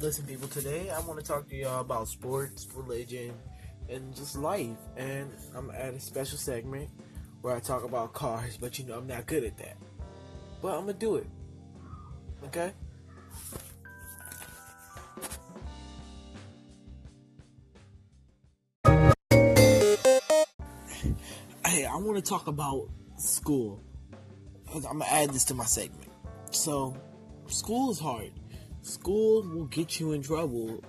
Listen, people. Today I want to talk to y'all about sports, religion, and just life. And I'm at a special segment where I talk about cars, but you know I'm not good at that. But I'm gonna do it. Okay. Hey, I want to talk about school. I'm gonna add this to my segment. So, school is hard. School will get you in trouble,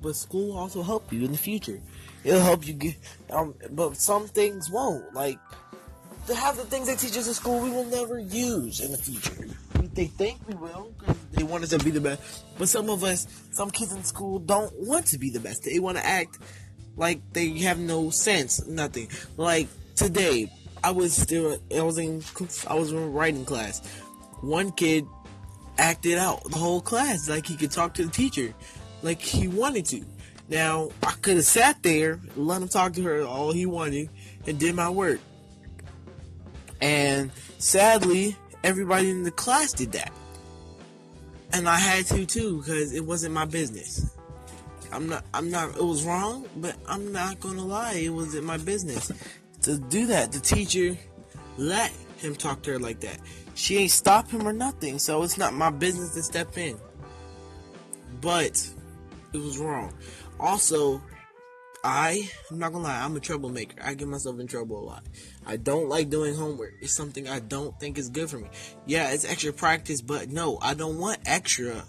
but school will also help you in the future. It'll help you get, um, but some things won't. Like, to have the things they teach us in school, we will never use in the future. They think we will because they want us to be the best, but some of us, some kids in school, don't want to be the best. They want to act like they have no sense, nothing. Like today, I was still, I was in, I was in writing class. One kid acted out the whole class like he could talk to the teacher, like he wanted to. Now I could have sat there, let him talk to her all he wanted, and did my work. And sadly, everybody in the class did that, and I had to too because it wasn't my business. I'm not. I'm not. It was wrong, but I'm not gonna lie. It wasn't my business to do that. The teacher let him talk to her like that. She ain't stop him or nothing, so it's not my business to step in. But it was wrong. Also, I I'm not gonna lie, I'm a troublemaker. I get myself in trouble a lot. I don't like doing homework. It's something I don't think is good for me. Yeah, it's extra practice, but no, I don't want extra.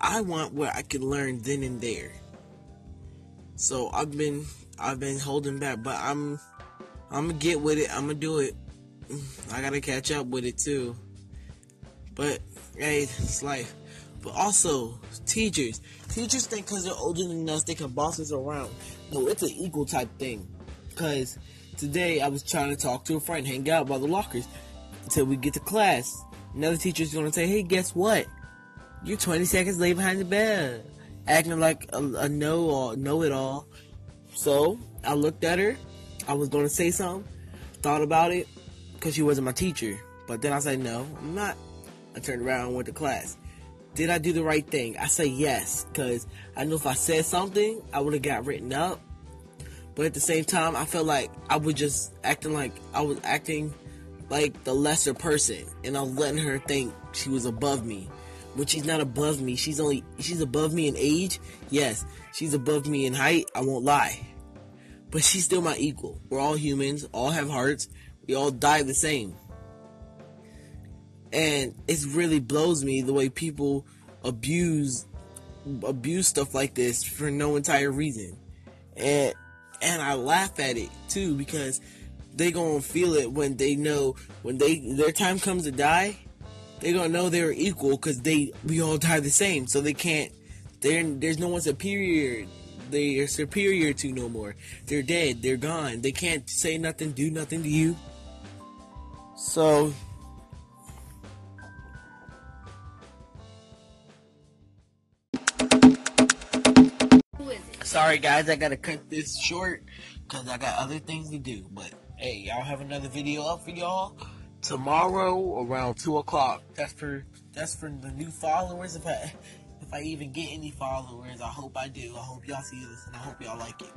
I want what I can learn then and there. So I've been I've been holding back, but I'm I'm gonna get with it. I'm gonna do it. I gotta catch up with it too. But hey, it's life. But also, teachers. Teachers think because they're older than us, they can boss us around. No, it's an equal type thing. Because today I was trying to talk to a friend, hang out by the lockers until we get to class. Another teacher's gonna say, "Hey, guess what? You're 20 seconds late behind the bell," acting like a, a know all, know it all. So I looked at her. I was gonna say something, thought about it, because she wasn't my teacher. But then I said, no, I'm not. I turned around and went to class. Did I do the right thing? I say yes, because I knew if I said something, I would have got written up. But at the same time, I felt like I was just acting like I was acting like the lesser person, and I was letting her think she was above me. When she's not above me, she's only she's above me in age. Yes, she's above me in height. I won't lie, but she's still my equal. We're all humans, all have hearts. We all die the same. And it really blows me the way people abuse abuse stuff like this for no entire reason. And and I laugh at it too because they gonna feel it when they know when they their time comes to die, they gonna know they're equal because they we all die the same, so they can't. There there's no one superior. They are superior to no more. They're dead. They're gone. They can't say nothing, do nothing to you. So Sorry guys, I gotta cut this short because I got other things to do. But hey, y'all have another video up for y'all tomorrow around two o'clock. That's for that's for the new followers. If I if I even get any followers, I hope I do. I hope y'all see this and I hope y'all like it.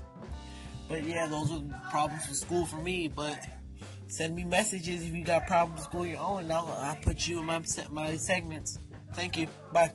But yeah, those are problems with school for me. But send me messages if you got problems school your own. I'll I'll put you in my my segments. Thank you. Bye.